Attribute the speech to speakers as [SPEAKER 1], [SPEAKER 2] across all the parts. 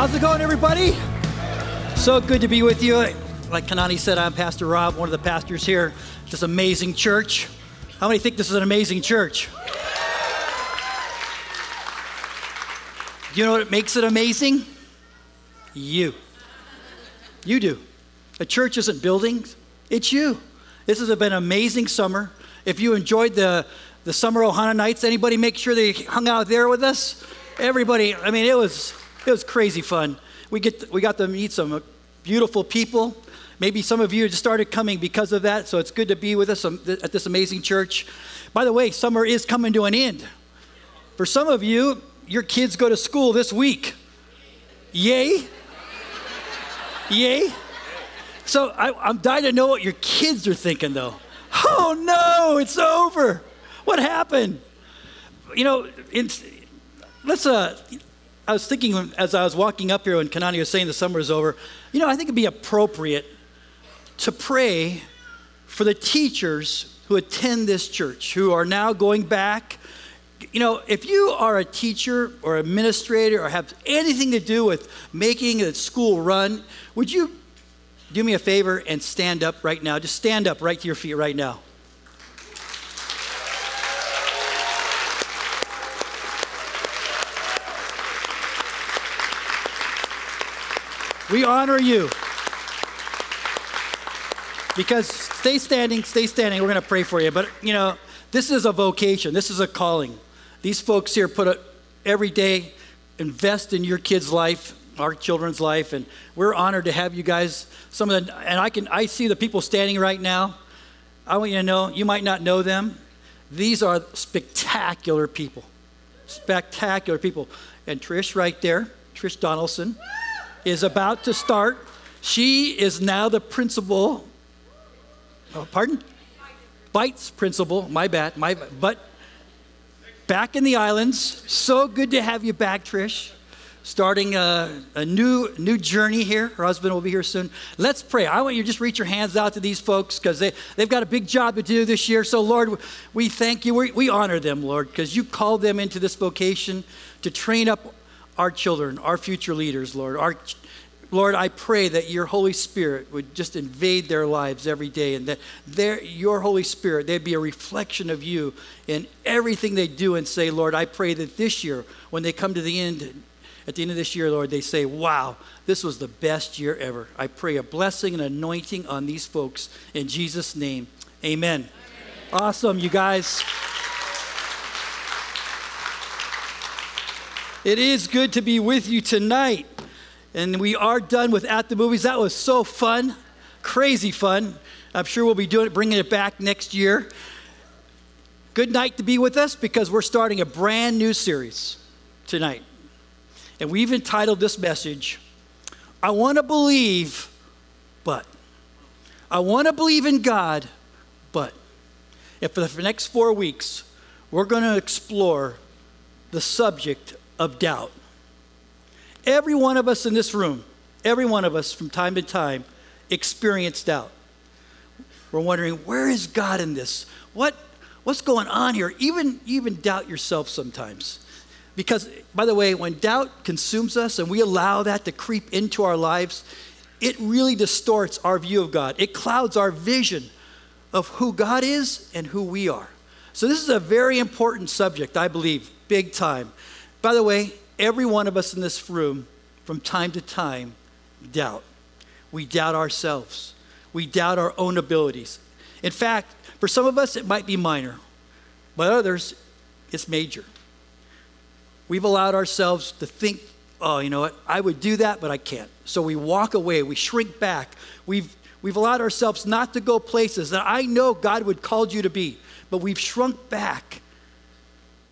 [SPEAKER 1] How's it going, everybody? So good to be with you. Like Kanani said, I'm Pastor Rob, one of the pastors here. This amazing church. How many think this is an amazing church? You know what makes it amazing? You. You do. A church isn't buildings, it's you. This has been an amazing summer. If you enjoyed the, the summer Ohana nights, anybody make sure they hung out there with us? Everybody, I mean, it was, it was crazy fun. We, get, we got to meet some beautiful people. Maybe some of you just started coming because of that, so it's good to be with us at this amazing church. By the way, summer is coming to an end. For some of you, your kids go to school this week. Yay? Yay? So I, am dying to know what your kids are thinking, though. Oh no, it's over. What happened? You know, let's. Uh, I was thinking as I was walking up here when Kanani was saying the summer is over. You know, I think it'd be appropriate to pray for the teachers who attend this church, who are now going back you know, if you are a teacher or administrator or have anything to do with making the school run, would you do me a favor and stand up right now? Just stand up right to your feet right now. We honor you. Because stay standing, stay standing. We're going to pray for you. But, you know, this is a vocation, this is a calling. These folks here put it every day, invest in your kid's life, our children's life, and we're honored to have you guys. Some of the, and I can, I see the people standing right now. I want you to know, you might not know them. These are spectacular people, spectacular people. And Trish, right there, Trish Donaldson, is about to start. She is now the principal. Oh, pardon? Bites principal. My bad. My but back in the islands. So good to have you back, Trish. Starting a, a, new new journey here. Her husband will be here soon. Let's pray. I want you to just reach your hands out to these folks because they, they've got a big job to do this year. So, Lord, we thank you. We, we honor them, Lord, because you called them into this vocation to train up our children, our future leaders, Lord, our Lord, I pray that your Holy Spirit would just invade their lives every day and that their, your Holy Spirit, they'd be a reflection of you in everything they do and say, Lord, I pray that this year, when they come to the end, at the end of this year, Lord, they say, wow, this was the best year ever. I pray a blessing and anointing on these folks in Jesus' name. Amen. Amen. Awesome, you guys. It is good to be with you tonight. And we are done with At the Movies. That was so fun, crazy fun. I'm sure we'll be doing it, bringing it back next year. Good night to be with us because we're starting a brand new series tonight. And we've entitled this message, I Want to Believe, but. I want to believe in God, but. And for the next four weeks, we're going to explore the subject of doubt. Every one of us in this room, every one of us from time to time experience doubt. We're wondering, where is God in this? What, what's going on here? Even, even doubt yourself sometimes. Because, by the way, when doubt consumes us and we allow that to creep into our lives, it really distorts our view of God. It clouds our vision of who God is and who we are. So, this is a very important subject, I believe, big time. By the way, every one of us in this room, from time to time, doubt. We doubt ourselves. We doubt our own abilities. In fact, for some of us, it might be minor, but others, it's major. We've allowed ourselves to think, oh, you know what, I would do that, but I can't. So we walk away, we shrink back. We've, we've allowed ourselves not to go places that I know God would call you to be, but we've shrunk back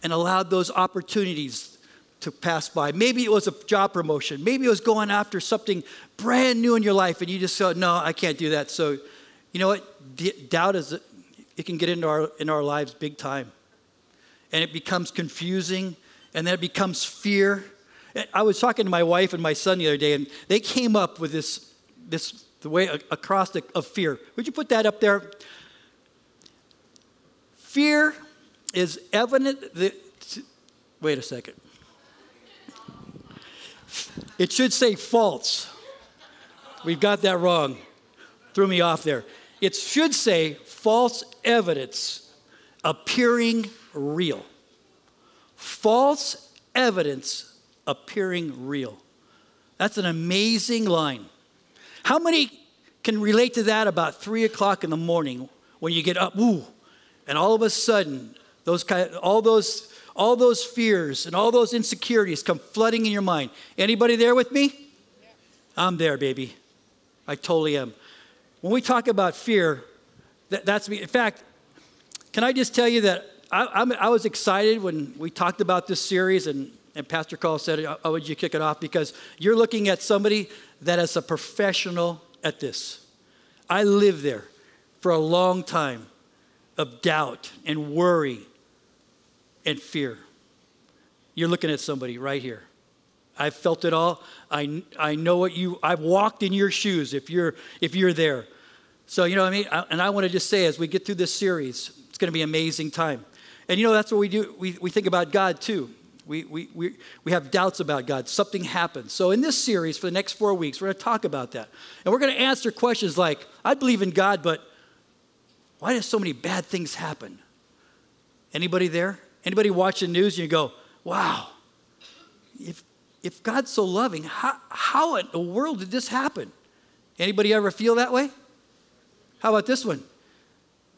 [SPEAKER 1] and allowed those opportunities to pass by. Maybe it was a job promotion. Maybe it was going after something brand new in your life, and you just go, "No, I can't do that." So, you know what? D- doubt is it can get into our in our lives big time, and it becomes confusing, and then it becomes fear. I was talking to my wife and my son the other day, and they came up with this this the way acrostic of fear. Would you put that up there? Fear is evident that. Wait a second. It should say false. We've got that wrong. Threw me off there. It should say false evidence appearing real. False evidence appearing real. That's an amazing line. How many can relate to that about three o'clock in the morning when you get up, and all of a sudden, those kind, all those, all those fears and all those insecurities come flooding in your mind. Anybody there with me? I'm there, baby. I totally am. When we talk about fear, that, that's me. In fact, can I just tell you that I, I, was excited when we talked about this series and, and Pastor Carl said, How would you kick it off? Because you're looking at somebody that is a professional at this. I lived there for a long time of doubt and worry and fear. You're looking at somebody right here. I've felt it all. I, I know what you, I've walked in your shoes if you're, if you're there. So, you know what I mean? I, and I want to just say, as we get through this series, it's going to be an amazing time. And you know, that's what we do. We, we think about God too. We, we, we, we have doubts about God. Something happens. So, in this series, for the next four weeks, we're going to talk about that. And we're going to answer questions like I believe in God, but why do so many bad things happen? Anybody there? Anybody watch the news and you go, wow, if, if God's so loving, how, how in the world did this happen? Anybody ever feel that way? How about this one?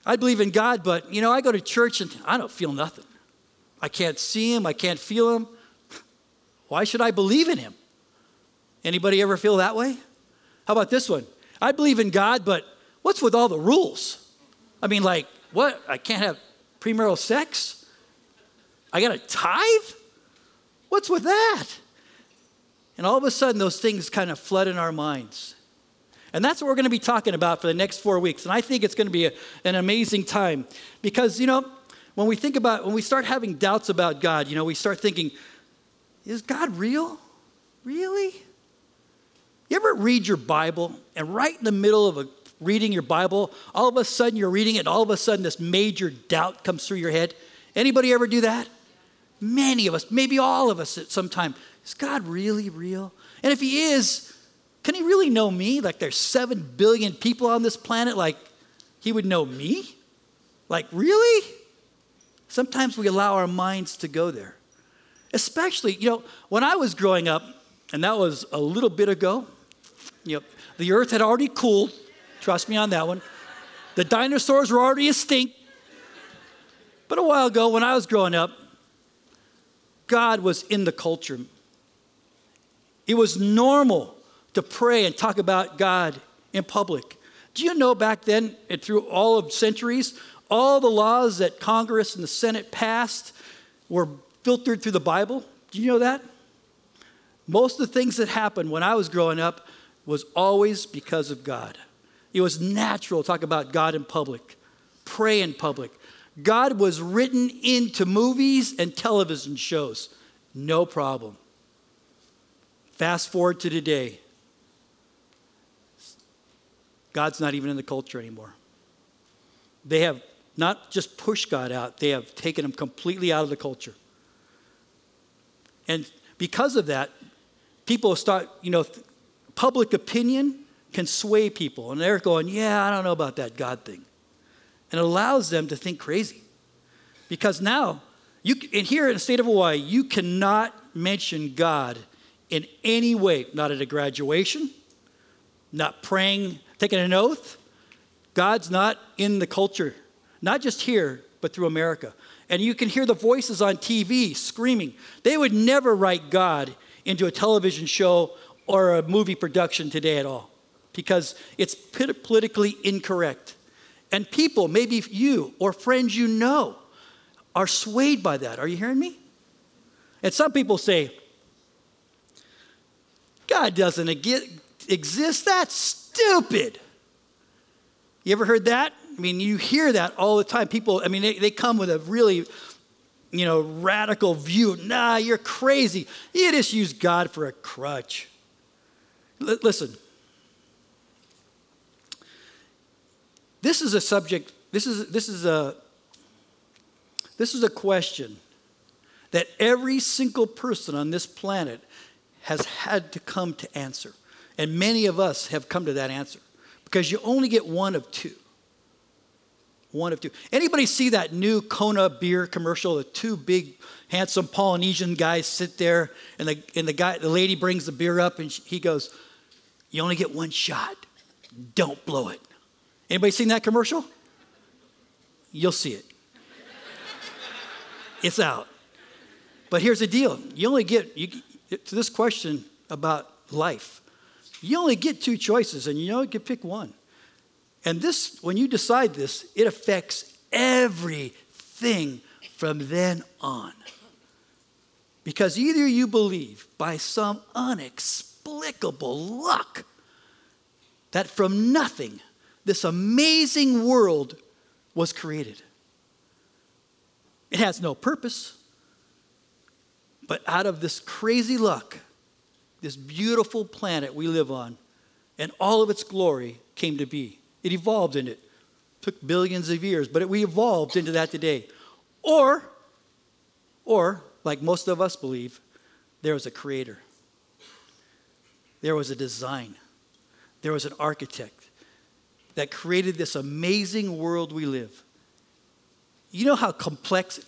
[SPEAKER 1] I believe in God, but you know, I go to church and I don't feel nothing. I can't see him, I can't feel him. Why should I believe in him? Anybody ever feel that way? How about this one? I believe in God, but what's with all the rules? I mean, like, what? I can't have premarital sex? I got to tithe? What's with that? And all of a sudden, those things kind of flood in our minds. And that's what we're going to be talking about for the next four weeks. And I think it's going to be a, an amazing time because, you know, when we think about, when we start having doubts about God, you know, we start thinking, is God real? Really? You ever read your Bible and right in the middle of a, reading your Bible, all of a sudden you're reading it, and all of a sudden this major doubt comes through your head? Anybody ever do that? Many of us, maybe all of us at some time. Is God really real? And if He is, can He really know me? Like there's seven billion people on this planet, like He would know me? Like, really? Sometimes we allow our minds to go there. Especially, you know, when I was growing up, and that was a little bit ago, you know, the earth had already cooled. Trust me on that one. The dinosaurs were already extinct. But a while ago, when I was growing up, God was in the culture. It was normal to pray and talk about God in public. Do you know back then, and through all of centuries, all the laws that Congress and the Senate passed were filtered through the Bible. Do you know that? Most of the things that happened when I was growing up was always because of God. It was natural to talk about God in public, pray in public. God was written into movies and television shows. No problem. Fast forward to today. God's not even in the culture anymore. They have not just pushed God out, they have taken him completely out of the culture. And because of that, people start, you know, public opinion can sway people. And they're going, yeah, I don't know about that God thing. And it allows them to think crazy. Because now, you, and here in the state of Hawaii, you cannot mention God in any way, not at a graduation, not praying, taking an oath. God's not in the culture not just here, but through America. And you can hear the voices on TV screaming. They would never write God into a television show or a movie production today at all because it's politically incorrect. And people, maybe you or friends you know, are swayed by that. Are you hearing me? And some people say, God doesn't exist. That's stupid. You ever heard that? I mean, you hear that all the time. People, I mean, they, they come with a really, you know, radical view. Nah, you're crazy. You just use God for a crutch. L- listen, this is a subject, this is, this is a, this is a question that every single person on this planet has had to come to answer. And many of us have come to that answer because you only get one of two. One of two. Anybody see that new Kona beer commercial? The two big, handsome Polynesian guys sit there, and the, and the guy, the lady brings the beer up, and she, he goes, "You only get one shot. Don't blow it." Anybody seen that commercial? You'll see it. it's out. But here's the deal: you only get you, to this question about life. You only get two choices, and you only can pick one. And this, when you decide this, it affects everything from then on. Because either you believe by some inexplicable luck that from nothing this amazing world was created. It has no purpose, but out of this crazy luck, this beautiful planet we live on, and all of its glory came to be. It evolved in it. Took billions of years, but we evolved into that today. Or, or, like most of us believe, there was a creator. There was a design. There was an architect that created this amazing world we live. You know how complex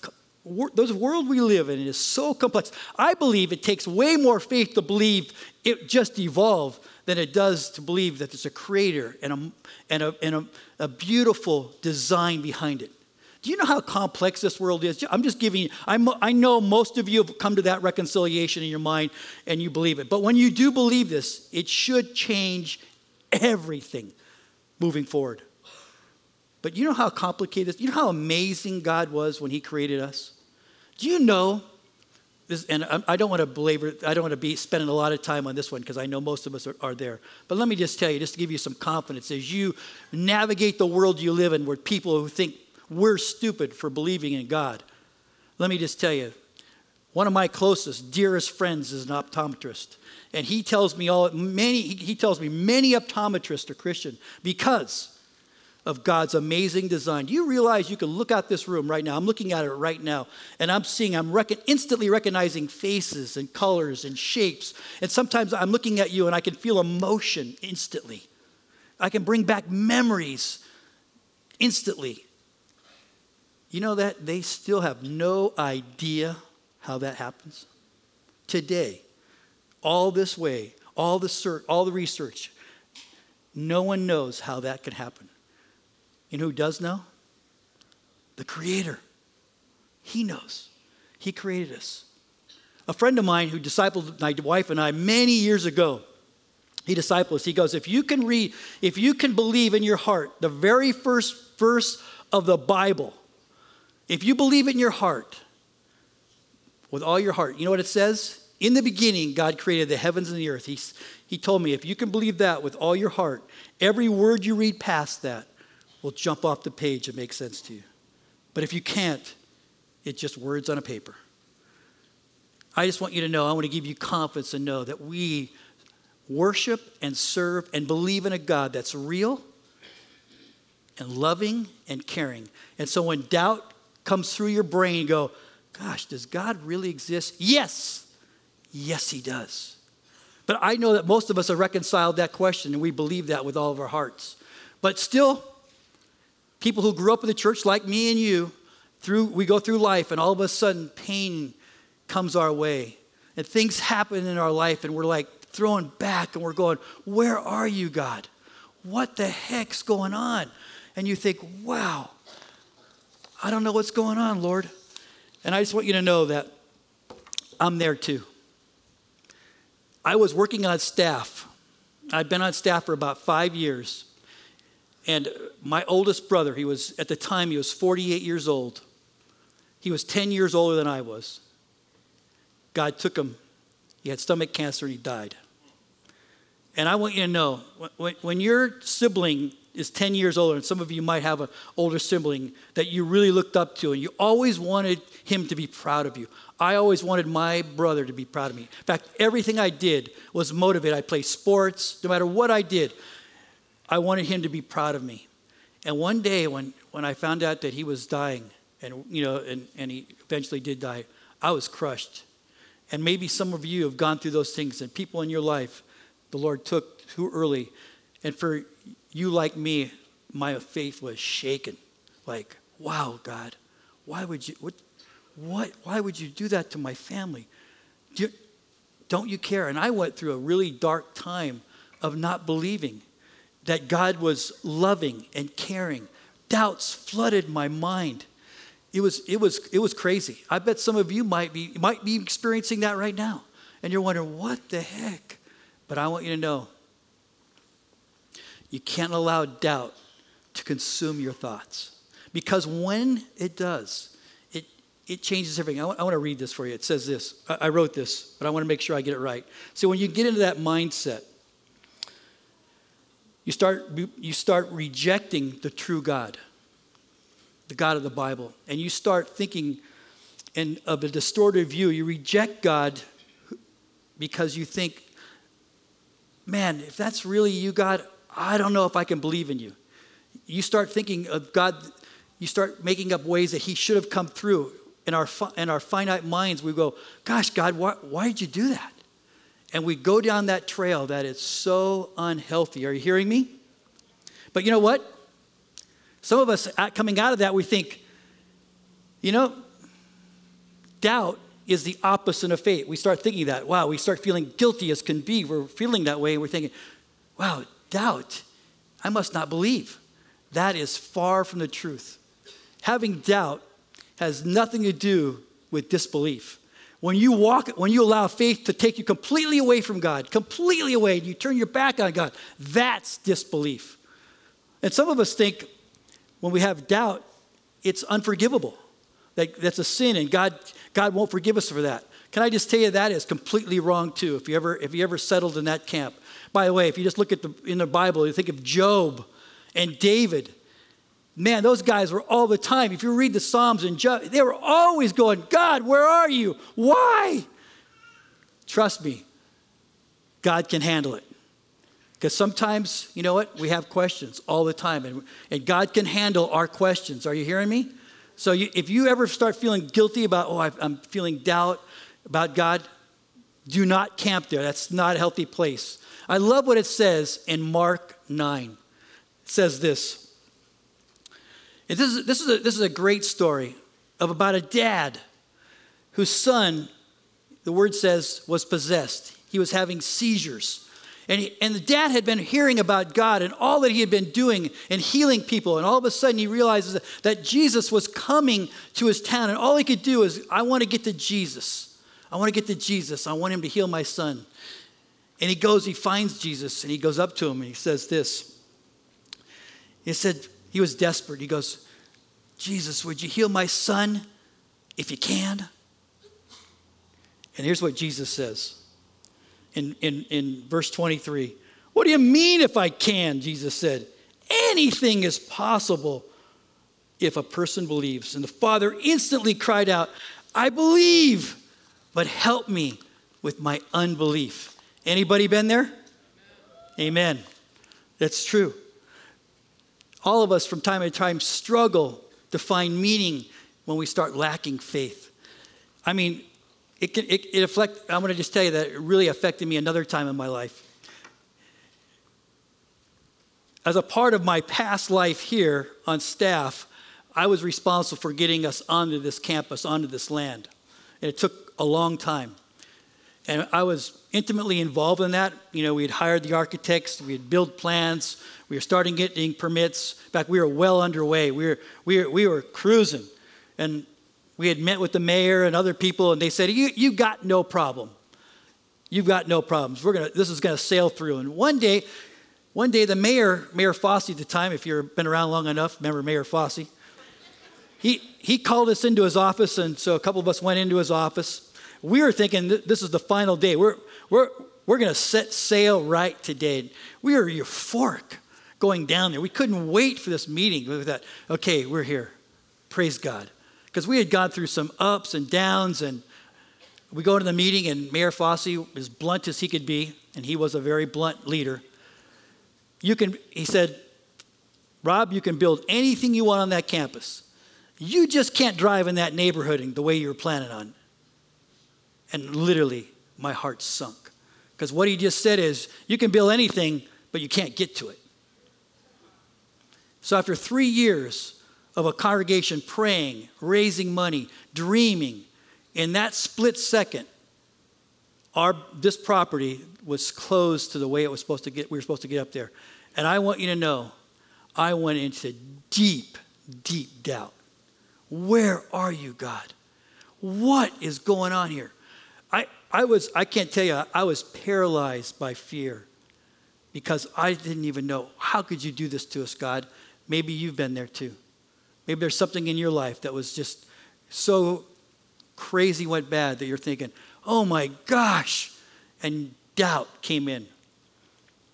[SPEAKER 1] those world we live in is so complex. I believe it takes way more faith to believe it just evolved than it does to believe that there's a creator and a, and a, and a, a beautiful design behind it. Do you know how complex this world is? I'm just giving you, I'm, I know most of you have come to that reconciliation in your mind and you believe it. But when you do believe this, it should change everything moving forward. But you know how complicated, you know how amazing God was when He created us? Do you know this, and I don't want to belabor, I don't want to be spending a lot of time on this one because I know most of us are, are, there. But let me just tell you, just to give you some confidence, as you navigate the world you live in where people who think we're stupid for believing in God, let me just tell you, one of my closest, dearest friends is an optometrist. And he tells me all many, he tells me many optometrists are Christian because of God's amazing design. Do you realize you can look out this room right now? I'm looking at it right now, and I'm seeing, I'm rec- instantly recognizing faces and colors and shapes. And sometimes I'm looking at you and I can feel emotion instantly. I can bring back memories instantly. You know that they still have no idea how that happens? Today, all this way, all the, search, all the research, no one knows how that could happen. You know who does know? The Creator. He knows. He created us. A friend of mine who discipled my wife and I many years ago, he discipled us. He goes, if you can read, if you can believe in your heart the very first verse of the Bible, if you believe in your heart, with all your heart, you know what it says? In the beginning, God created the heavens and the earth. He, he told me, if you can believe that with all your heart, every word you read past that will jump off the page and make sense to you. But if you can't, it's just words on a paper. I just want you to know, I want to give you confidence and know that we worship and serve and believe in a God that's real and loving and caring. And so when doubt comes through your brain, you go, gosh, does God really exist? Yes. Yes, he does. But I know that most of us have reconciled that question and we believe that with all of our hearts. But still, people who grew up in the church like me and you, through, we go through life and all of a sudden pain comes our way and things happen in our life and we're like throwing back and we're going, Where are you, God? What the heck's going on? And you think, Wow, I don't know what's going on, Lord. And I just want you to know that I'm there too. I was working on staff. I'd been on staff for about five years. And my oldest brother, he was, at the time, he was 48 years old. He was 10 years older than I was. God took him. He had stomach cancer and he died. And I want you to know when, when your sibling is 10 years older, and some of you might have an older sibling that you really looked up to, and you always wanted him to be proud of you. I always wanted my brother to be proud of me. In fact, everything I did was motivated. I played sports, no matter what I did. I wanted him to be proud of me. And one day when, when I found out that he was dying, and, you know, and, and he eventually did die, I was crushed. And maybe some of you have gone through those things, and people in your life the Lord took too early. And for you, like me, my faith was shaken. Like, wow, God, why would you, what, what, why would you do that to my family? Do, don't you care? And I went through a really dark time of not believing that God was loving and caring. Doubts flooded my mind. It was, it was, it was crazy. I bet some of you might be, might be experiencing that right now. And you're wondering, what the heck? But I want you to know you can't allow doubt to consume your thoughts. Because when it does, it, it changes everything. I want, to read this for you. It says this. I, I wrote this, but I want to make sure I get it right. So when you get into that mindset, you start, you start rejecting the true God, the God of the Bible, and you start thinking in, of a distorted view. You reject God because you think, man, if that's really you, God, I don't know if I can believe in you. You start thinking of God, you start making up ways that He should have come through. In our, in our finite minds, we go, gosh, God, why, why did you do that? And we go down that trail that is so unhealthy. Are you hearing me? But you know what? Some of us coming out of that, we think, you know, doubt is the opposite of faith. We start thinking that. Wow, we start feeling guilty as can be. We're feeling that way, and we're thinking, wow, doubt. I must not believe. That is far from the truth. Having doubt has nothing to do with disbelief. When you walk, when you allow faith to take you completely away from God, completely away, and you turn your back on God, that's disbelief. And some of us think when we have doubt, it's unforgivable. That, that's a sin, and God, God won't forgive us for that. Can I just tell you that is completely wrong too? If you ever, if you ever settled in that camp. By the way, if you just look at the in the Bible, you think of Job and David. Man, those guys were all the time. If you read the Psalms and Job, they were always going, God, where are you? Why? Trust me, God can handle it. Because sometimes, you know what? We have questions all the time, and, and God can handle our questions. Are you hearing me? So you, if you ever start feeling guilty about, oh, I'm feeling doubt about God, do not camp there. That's not a healthy place. I love what it says in Mark 9. It says this this is, this, is a, this is a great story of about a dad whose son, the word says, was possessed. He was having seizures. And, he, and the dad had been hearing about God and all that he had been doing and healing people. And all of a sudden, he realizes that Jesus was coming to his town. And all he could do is, I want to get to Jesus. I want to get to Jesus. I want him to heal my son. And he goes, he finds Jesus, and he goes up to him and he says this. He said, he was desperate. He goes, Jesus, would you heal my son if you can? And here's what Jesus says in, in, in verse 23 What do you mean if I can? Jesus said, Anything is possible if a person believes. And the father instantly cried out, I believe, but help me with my unbelief. Anybody been there? Amen. That's true. All of us from time to time struggle to find meaning when we start lacking faith. I mean, it can it, it affect, I'm going to just tell you that it really affected me another time in my life. As a part of my past life here on staff, I was responsible for getting us onto this campus, onto this land. And it took a long time. And I was intimately involved in that. You know, we had hired the architects, we had built plans, we were starting getting permits. In fact, we were well underway. We were, we were, we were cruising. And we had met with the mayor and other people, and they said, you, you got no problem. You've got no problems. We're gonna, this is going to sail through. And one day, one day, the mayor, Mayor Fasi at the time, if you've been around long enough, remember Mayor Fasi? He, he called us into his office, and so a couple of us went into his office. We were thinking this is the final day. We're, we're, we're going to set sail right today. We were euphoric going down there. We couldn't wait for this meeting. We thought, okay, we're here. Praise God. Because we had gone through some ups and downs, and we go to the meeting, and Mayor Fasi, as blunt as he could be, and he was a very blunt leader, you can, he said, Rob, you can build anything you want on that campus. You just can't drive in that neighborhood the way you're planning on. And literally, my heart sunk. Because what he just said is, you can build anything, but you can't get to it. So after three years of a congregation praying, raising money, dreaming, in that split second, our, this property was closed to the way it was supposed to get, we were supposed to get up there. And I want you to know, I went into deep, deep doubt. Where are you, God? What is going on here? I, was, I can't tell you, I was paralyzed by fear because I didn't even know, how could you do this to us, God? Maybe you've been there too. Maybe there's something in your life that was just so crazy went bad that you're thinking, oh my gosh. And doubt came in.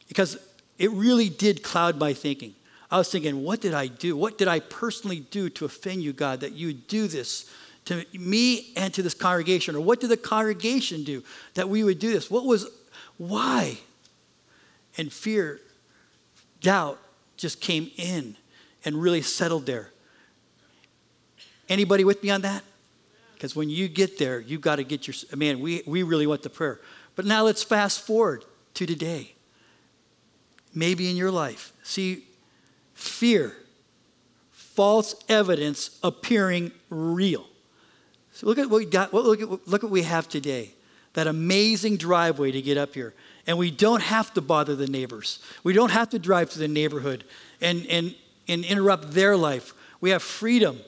[SPEAKER 1] Because it really did cloud my thinking. I was thinking, what did I do? What did I personally do to offend you, God, that you do this to me and to this congregation? Or what did the congregation do that we would do this? What was, why? And fear, doubt just came in and really settled there. Anybody with me on that? Because when you get there, you've got to get your, man, we, we really want the prayer. But now let's fast forward to today. Maybe in your life. See, fear, false evidence appearing real. So look at what we got, look at, look what we have today. That amazing driveway to get up here. And we don't have to bother the neighbors. We don't have to drive to the neighborhood and, and, and interrupt their life. We have freedom.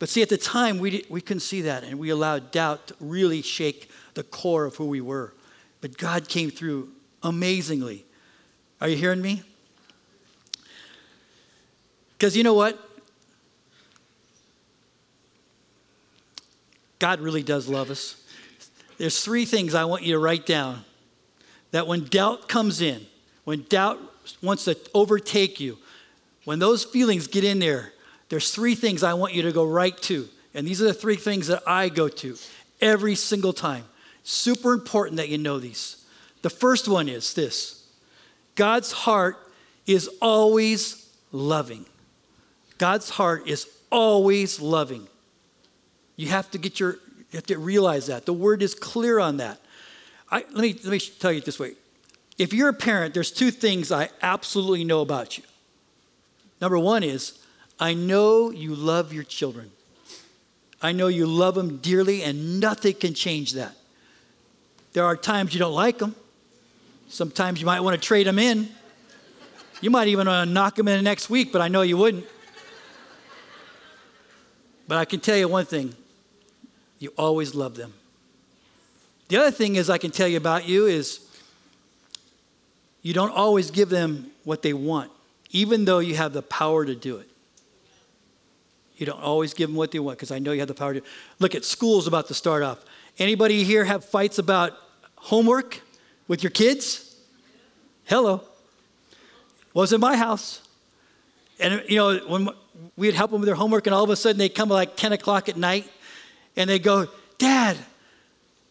[SPEAKER 1] But see, at the time, we, we couldn't see that, and we allowed doubt to really shake the core of who we were. But God came through amazingly. Are you hearing me? Because you know what? God really does love us. There's three things I want you to write down that when doubt comes in, when doubt wants to overtake you, when those feelings get in there, there's three things I want you to go right to. And these are the three things that I go to every single time. Super important that you know these. The first one is this God's heart is always loving. God's heart is always loving. You have to get your you have to realize that. The word is clear on that. I, let, me, let me tell you this way. If you're a parent, there's two things I absolutely know about you. Number one is, I know you love your children. I know you love them dearly, and nothing can change that. There are times you don't like them. Sometimes you might want to trade them in. You might even want to knock them in the next week, but I know you wouldn't. But I can tell you one thing you always love them. The other thing is I can tell you about you is you don't always give them what they want, even though you have the power to do it. You don't always give them what they want because I know you have the power to. Look at school's about to start off. Anybody here have fights about homework with your kids? Hello. Was in my house. And, you know, when we'd help them with their homework, and all of a sudden they come like 10 o'clock at night and they go, Dad,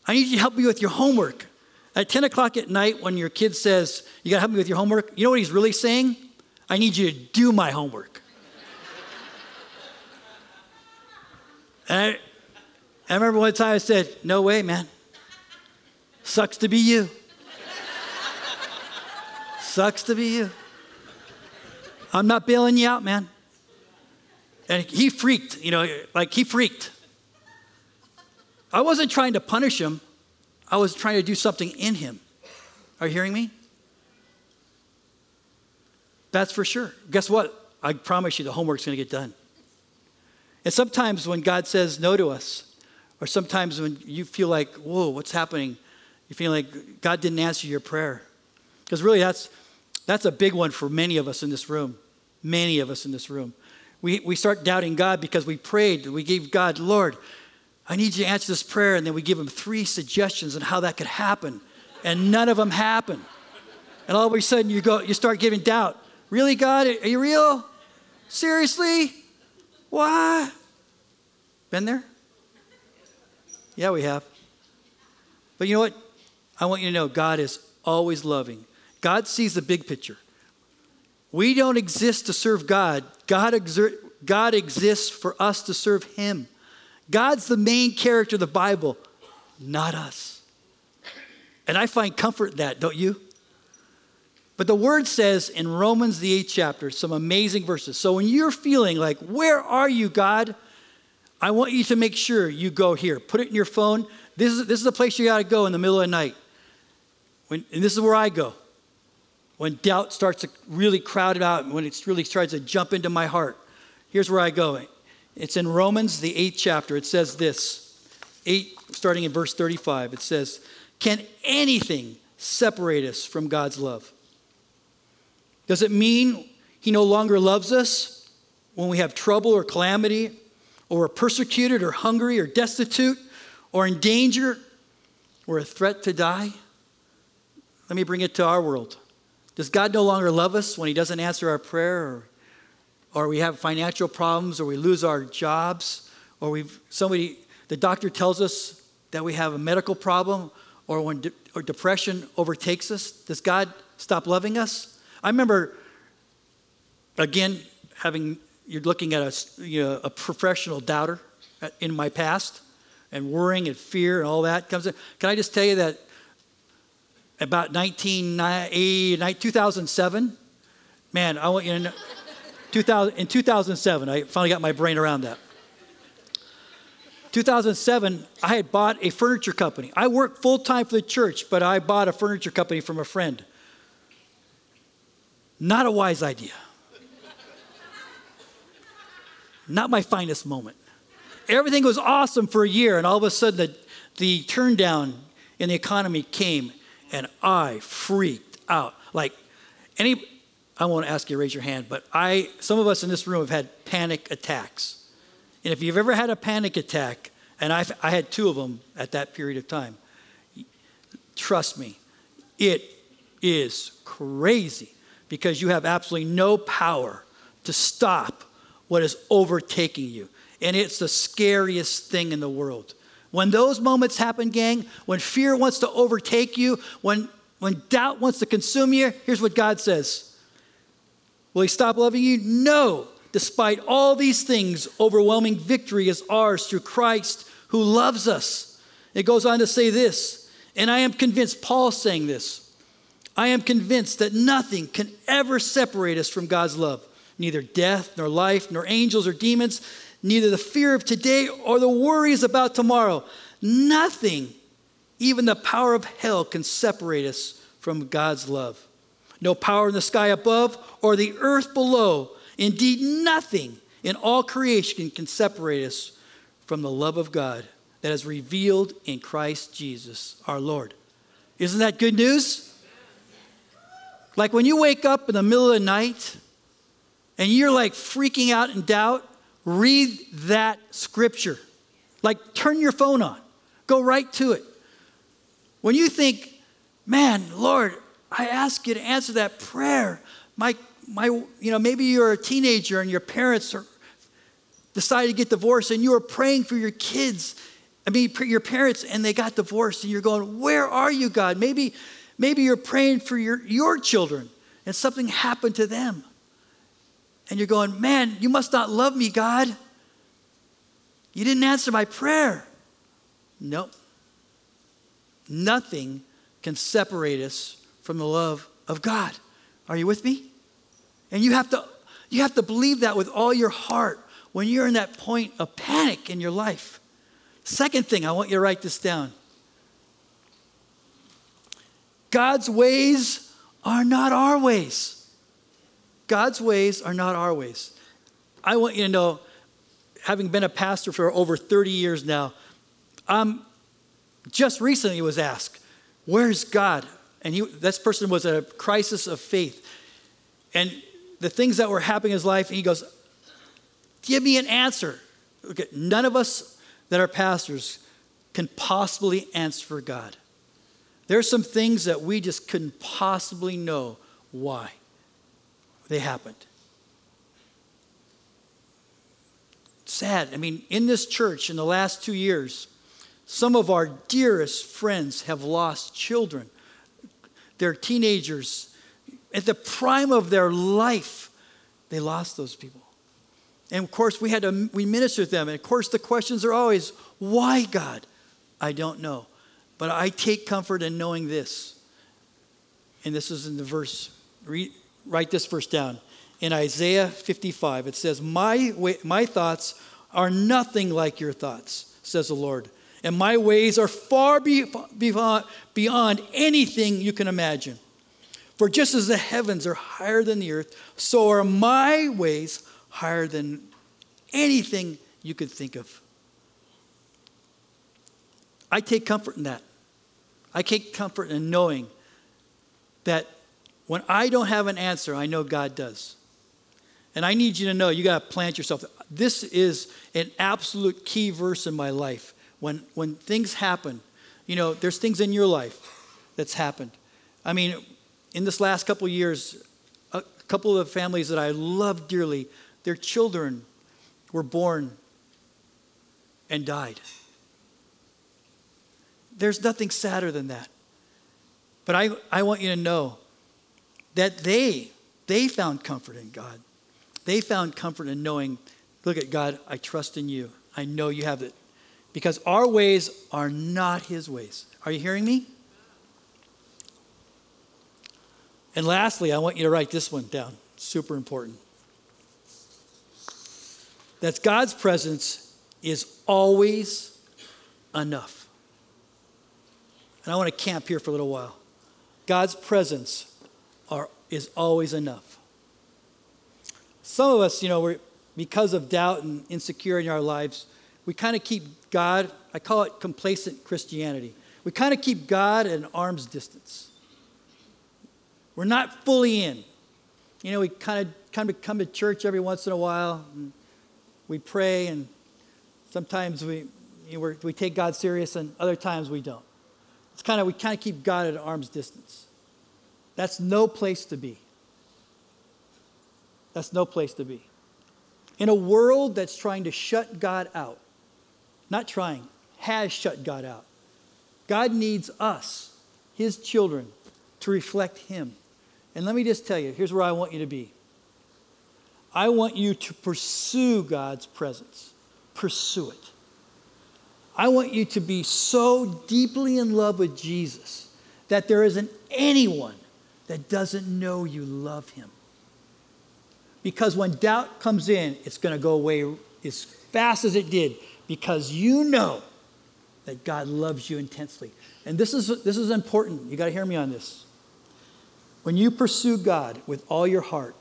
[SPEAKER 1] I need you to help me with your homework. At 10 o'clock at night, when your kid says, You got to help me with your homework, you know what he's really saying? I need you to do my homework. and I, I remember one time I said, No way, man. Sucks to be you. Sucks to be you. I'm not bailing you out, man. And he freaked, you know, like he freaked. I wasn't trying to punish him, I was trying to do something in him. Are you hearing me? That's for sure. Guess what? I promise you the homework's going to get done. And sometimes when God says no to us, or sometimes when you feel like, whoa, what's happening? You feel like God didn't answer your prayer. Because really, that's, that's a big one for many of us in this room. Many of us in this room. We, we start doubting God because we prayed. We gave God, Lord, I need you to answer this prayer. And then we give them three suggestions on how that could happen. And none of them happen. And all of a sudden you go, you start giving doubt. Really, God? Are you real? Seriously? Why? Been there? Yeah, we have. But you know what? I want you to know God is always loving. God sees the big picture. We don't exist to serve God. God, exer- God exists for us to serve Him. God's the main character of the Bible. not us. And I find comfort in that, don't you? But the word says in Romans, the eighth chapter, some amazing verses. So when you're feeling like, where are you, God? I want you to make sure you go here. Put it in your phone. This is, this is the place you got to go in the middle of the night. When, and this is where I go. When doubt starts to really crowd it out, when it really tries to jump into my heart, here's where I go. It's in Romans, the eighth chapter. It says this 8, starting in verse 35. It says, Can anything separate us from God's love? Does it mean he no longer loves us when we have trouble or calamity, or we're persecuted or hungry or destitute or in danger or a threat to die? Let me bring it to our world. Does God no longer love us when he doesn't answer our prayer or, or we have financial problems or we lose our jobs or we've somebody the doctor tells us that we have a medical problem or when de- or depression overtakes us? Does God stop loving us? I remember, again, having, you're looking at a, you know, a professional doubter in my past and worrying and fear and all that comes in. Can I just tell you that about eh, 2007, man, I want you to know, 2000, in 2007, I finally got my brain around that. 2007, I had bought a furniture company. I worked full time for the church, but I bought a furniture company from a friend. Not a wise idea. Not my finest moment. Everything was awesome for a year, and all of a sudden the, the turn down in the economy came, and I freaked out. Like any, I won't ask you to raise your hand, but I, some of us in this room have had panic attacks. And if you've ever had a panic attack, and I've, I had two of them at that period of time, trust me, it is crazy because you have absolutely no power to stop what is overtaking you. And it's the scariest thing in the world. When those moments happen, gang, when fear wants to overtake you, when, when doubt wants to consume you, here's what God says Will He stop loving you? No. Despite all these things, overwhelming victory is ours through Christ who loves us. It goes on to say this, and I am convinced, Paul's saying this I am convinced that nothing can ever separate us from God's love. Neither death, nor life, nor angels or demons, neither the fear of today or the worries about tomorrow. Nothing, even the power of hell, can separate us from God's love. No power in the sky above or the earth below. Indeed, nothing in all creation can separate us from the love of God that is revealed in Christ Jesus our Lord. Isn't that good news? Like when you wake up in the middle of the night and you're like freaking out in doubt, read that scripture. Like turn your phone on, go right to it. When you think, man, Lord, I ask you to answer that prayer. My, my, you know, maybe you're a teenager and your parents are decided to get divorced and you are praying for your kids. I mean, your parents and they got divorced and you're going, where are you, God? Maybe Maybe you're praying for your, your children and something happened to them. And you're going, man, you must not love me, God. You didn't answer my prayer. Nope. Nothing can separate us from the love of God. Are you with me? And you have to you have to believe that with all your heart when you're in that point of panic in your life. Second thing, I want you to write this down. God's ways are not our ways. God's ways are not our ways. I want you to know, having been a pastor for over 30 years now, I'm just recently was asked, Where's God? And he, this person was a crisis of faith. And the things that were happening in his life, he goes, Give me an answer. Okay, none of us that are pastors can possibly answer for God. are some things that we just couldn't possibly know why they happened. Sad. I mean, in this church in the last two years, some of our dearest friends have lost children. They're teenagers. At the prime of their life, they lost those people. And of course, we had to we ministered them. And of course, the questions are always, why God? I don't know. But I take comfort in knowing this. And this is in the verse, write this verse down. In Isaiah 55, it says, my, way, my thoughts are nothing like your thoughts, says the Lord. And my ways are far beyond, beyond anything you can imagine. For just as the heavens are higher than the earth, so are my ways higher than anything you could think of. I take comfort in that. I take comfort in knowing that when I don't have an answer, I know God does. And I need you to know, you got to plant yourself. This is an absolute key verse in my life. When, when things happen, you know, there's things in your life that's happened. I mean, in this last couple years, a couple of families that I love dearly, their children were born and died. There's nothing sadder than that. But I, I want you to know that they, they found comfort in God. They found comfort in knowing, look at God, I trust in you. I know you have it. Because our ways are not his ways. Are you hearing me? And lastly, I want you to write this one down. Super important. That God's presence is always enough. And I want to camp here for a little while. God's presence are, is always enough. Some of us, you know, we're, because of doubt and insecurity in our lives, we kind of keep God, I call it complacent Christianity. We kind of keep God at an arm's distance. We're not fully in. You know, we kind of kind of come to church every once in a while. And we pray, and sometimes we you know, we take God serious, and other times we don't. It's kind of we kind of keep God at an arm's distance. That's no place to be. That's no place to be. In a world that's trying to shut God out, not trying, has shut God out. God needs us, His children, to reflect Him. And let me just tell you here's where I want you to be. I want you to pursue God's presence, pursue it. I want you to be so deeply in love with Jesus that there isn't anyone that doesn't know you love him. Because when doubt comes in, it's going to go away as fast as it did because you know that God loves you intensely. And this is, this is important. You got to hear me on this. When you pursue God with all your heart,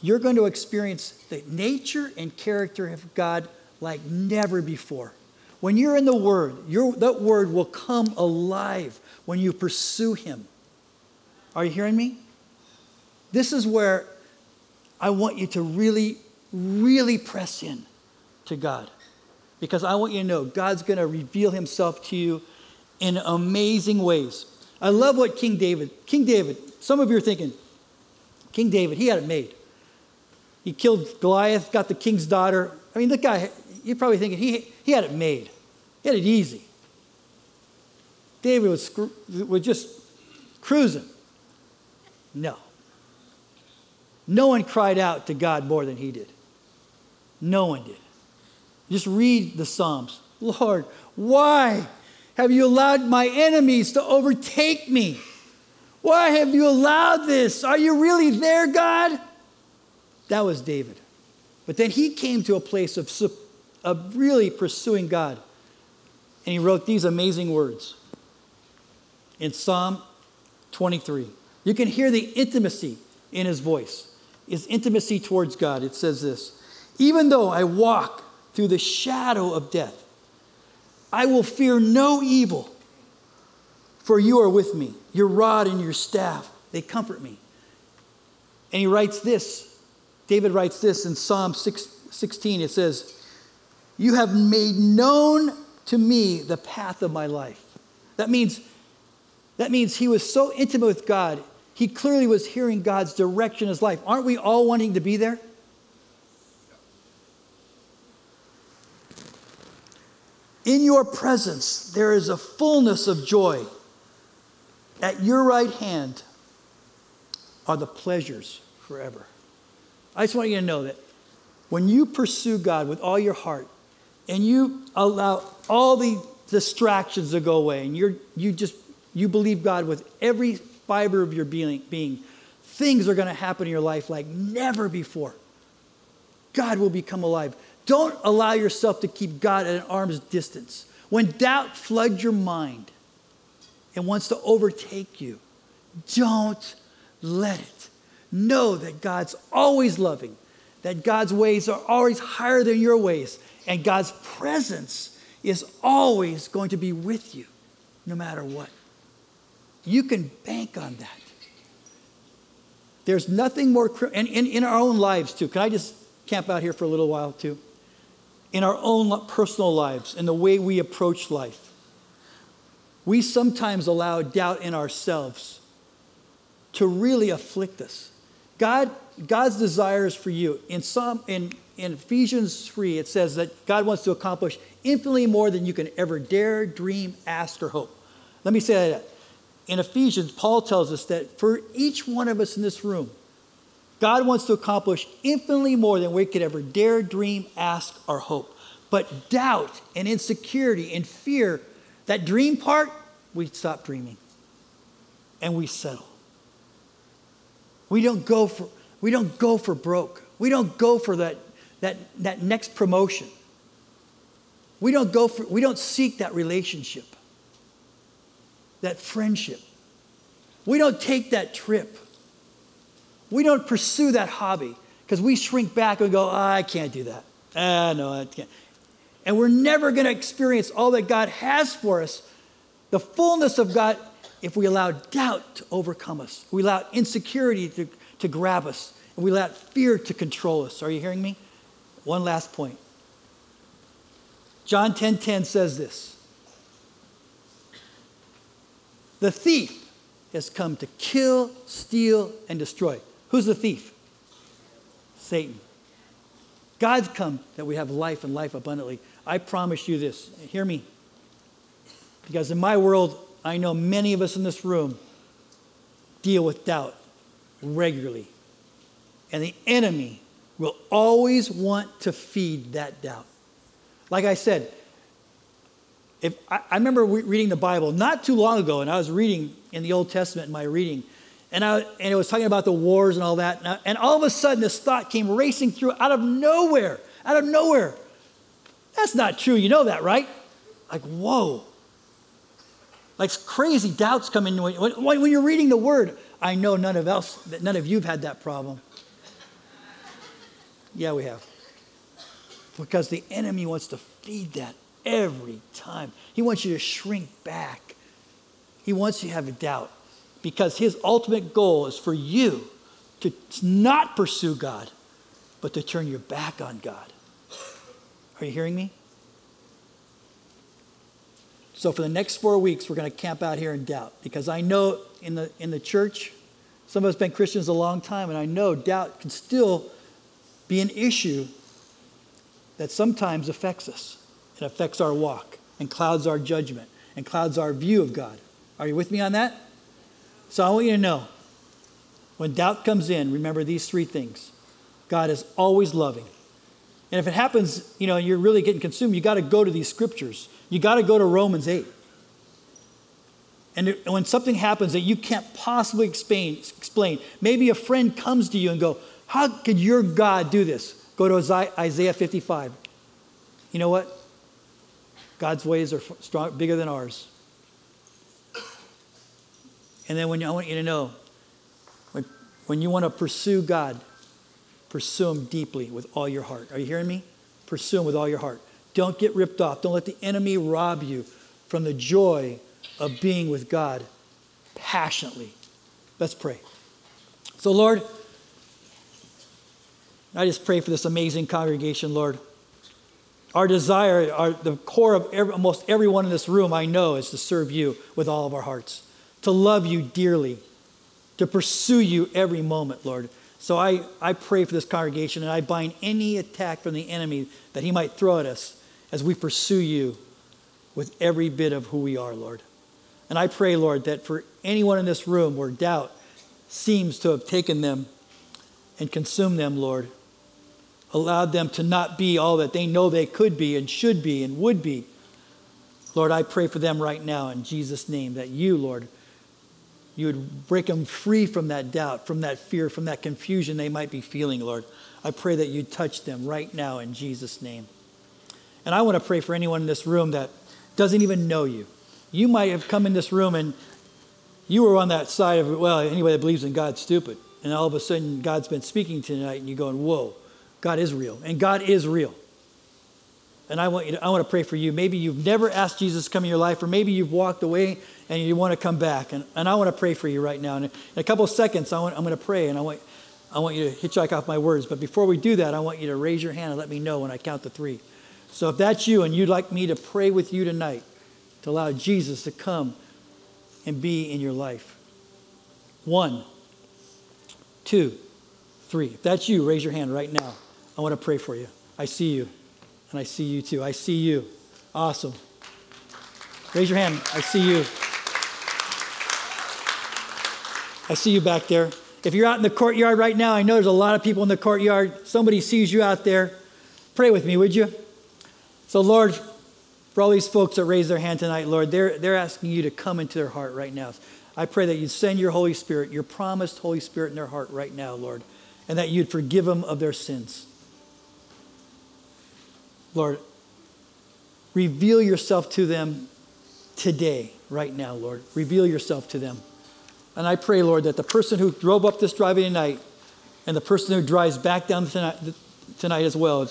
[SPEAKER 1] you're going to experience the nature and character of God like never before. When you're in the Word, that Word will come alive when you pursue Him. Are you hearing me? This is where I want you to really, really press in to God. Because I want you to know God's going to reveal Himself to you in amazing ways. I love what King David, King David, some of you are thinking, King David, he had it made. He killed Goliath, got the king's daughter. I mean, the guy, you're probably thinking he, he had it made. He had it easy. David was, was just cruising. No. No one cried out to God more than he did. No one did. Just read the Psalms. Lord, why have you allowed my enemies to overtake me? Why have you allowed this? Are you really there, God? That was David. But then he came to a place of, of really pursuing God. And he wrote these amazing words in Psalm 23. You can hear the intimacy in his voice, his intimacy towards God. It says this Even though I walk through the shadow of death, I will fear no evil, for you are with me. Your rod and your staff, they comfort me. And he writes this David writes this in Psalm 6, 16. It says, You have made known to me the path of my life. That means, that means he was so intimate with God, he clearly was hearing God's direction in his life. Aren't we all wanting to be there? In your presence, there is a fullness of joy. At your right hand are the pleasures forever. I just want you to know that when you pursue God with all your heart and you allow all the distractions to go away, and you're, you just you believe God with every fiber of your being, being things are going to happen in your life like never before. God will become alive. Don't allow yourself to keep God at an arm's distance. When doubt floods your mind and wants to overtake you, don't let it. Know that God's always loving, that God's ways are always higher than your ways, and God's presence is always going to be with you no matter what. You can bank on that. There's nothing more, and in, in our own lives too. Can I just camp out here for a little while too? In our own personal lives in the way we approach life, we sometimes allow doubt in ourselves to really afflict us. God, God's desires for you in some in, in Ephesians 3, it says that God wants to accomplish infinitely more than you can ever dare, dream, ask, or hope. Let me say that in Ephesians, Paul tells us that for each one of us in this room, God wants to accomplish infinitely more than we could ever dare, dream, ask, or hope. But doubt and insecurity and fear, that dream part, we stop dreaming and we settle. We don't go for, we don't go for broke. We don't go for that, that, that next promotion. We don't go for, we don't seek that relationship that friendship. We don't take that trip. We don't pursue that hobby because we shrink back and go, oh, I can't do that. Ah, no, I can't. And we're never going to experience all that God has for us, the fullness of God, if we allow doubt to overcome us. We allow insecurity to, to grab us. And we allow fear to control us. Are you hearing me? One last point. John 10:10 10, 10 says this. The thief has come to kill, steal, and destroy. Who's the thief? Satan. God's come that we have life and life abundantly. I promise you this. Hear me. Because in my world, I know many of us in this room deal with doubt regularly. And the enemy will always want to feed that doubt. Like I said, if I, I remember reading the Bible not too long ago, and I was reading in the Old Testament in my reading, and, I, and it was talking about the wars and all that. And, I, and all of a sudden, this thought came racing through out of nowhere, out of nowhere. That's not true. You know that, right? Like, whoa. Like crazy doubts come in when, when, when you're reading the word. I know none of else, none of you've had that problem. Yeah, we have. Because the enemy wants to feed that every time. He wants you to shrink back. He wants you to have a doubt because his ultimate goal is for you to not pursue God, but to turn your back on God. Are you hearing me? So for the next four weeks, we're going to camp out here in doubt because I know in the, in the church, some of us have been Christians a long time, and I know doubt can still be an issue that sometimes affects us. It affects our walk and clouds our judgment and clouds our view of God. Are you with me on that? So I want you to know when doubt comes in, remember these three things God is always loving. And if it happens, you know, you're really getting consumed, you got to go to these scriptures. You got to go to Romans 8. And when something happens that you can't possibly explain, explain, maybe a friend comes to you and go, "How could your God do this?" Go to Isaiah 55. You know what? God's ways are strong, bigger than ours. And then when you, I want you to know, when, when you want to pursue God, pursue Him deeply with all your heart. Are you hearing me? Pursue Him with all your heart. Don't get ripped off. Don't let the enemy rob you from the joy of being with God passionately. Let's pray. So, Lord, I just pray for this amazing congregation, Lord. Our desire, our, the core of every, almost everyone in this room, I know, is to serve you with all of our hearts, to love you dearly, to pursue you every moment, Lord. So I, I pray for this congregation and I bind any attack from the enemy that he might throw at us as we pursue you with every bit of who we are, Lord. And I pray, Lord, that for anyone in this room where doubt seems to have taken them and consumed them, Lord, allowed them to not be all that they know they could be and should be and would be. Lord, I pray for them right now in Jesus' name that you, Lord, you would break them free from that doubt, from that fear, from that confusion they might be feeling, Lord. I pray that you touch them right now in Jesus' name. And I want to pray for anyone in this room that doesn't even know you. You might have come in this room and you were on that side of, well, anybody that believes in God's stupid. And all of a sudden, God's been speaking tonight, and you're going, whoa, God is real. And God is real. And I want, you to, I want to pray for you. Maybe you've never asked Jesus to come in your life, or maybe you've walked away and you want to come back. And, and I want to pray for you right now. And in a couple of seconds, I want, I'm going to pray, and I want, I want you to hitchhike off my words. But before we do that, I want you to raise your hand and let me know when I count to three. So if that's you and you'd like me to pray with you tonight to allow Jesus to come and be in your life. One, two, three. If that's you, raise your hand right now. I want to pray for you. I see you. And I see you too. I see you. Awesome. Raise your hand. I see you. I see you back there. If you're out in the courtyard right now, I know there's a lot of people in the courtyard. Somebody sees you out there. Pray with me, would you? So, Lord, for all these folks that raise their hand tonight, Lord, they're, they're asking you to come into their heart right now. I pray that you'd send your Holy Spirit, your promised Holy Spirit in their heart right now, Lord, and that you'd forgive them of their sins. Lord, reveal yourself to them today, right now, Lord. Reveal yourself to them. And I pray, Lord, that the person who drove up this driveway tonight and the person who drives back down tonight, tonight as well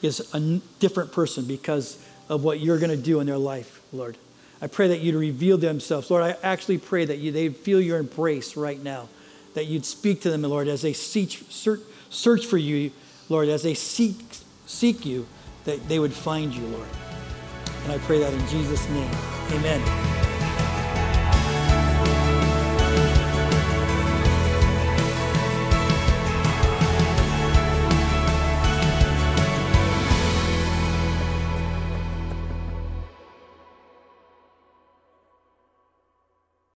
[SPEAKER 1] is a different person because of what you're going to do in their life, Lord. I pray that you'd reveal themselves. Lord, I actually pray that you, they'd feel your embrace right now, that you'd speak to them, Lord, as they seek, search, search for you, Lord, as they seek, seek you, that they would find you, Lord. And I pray that in Jesus' name. Amen.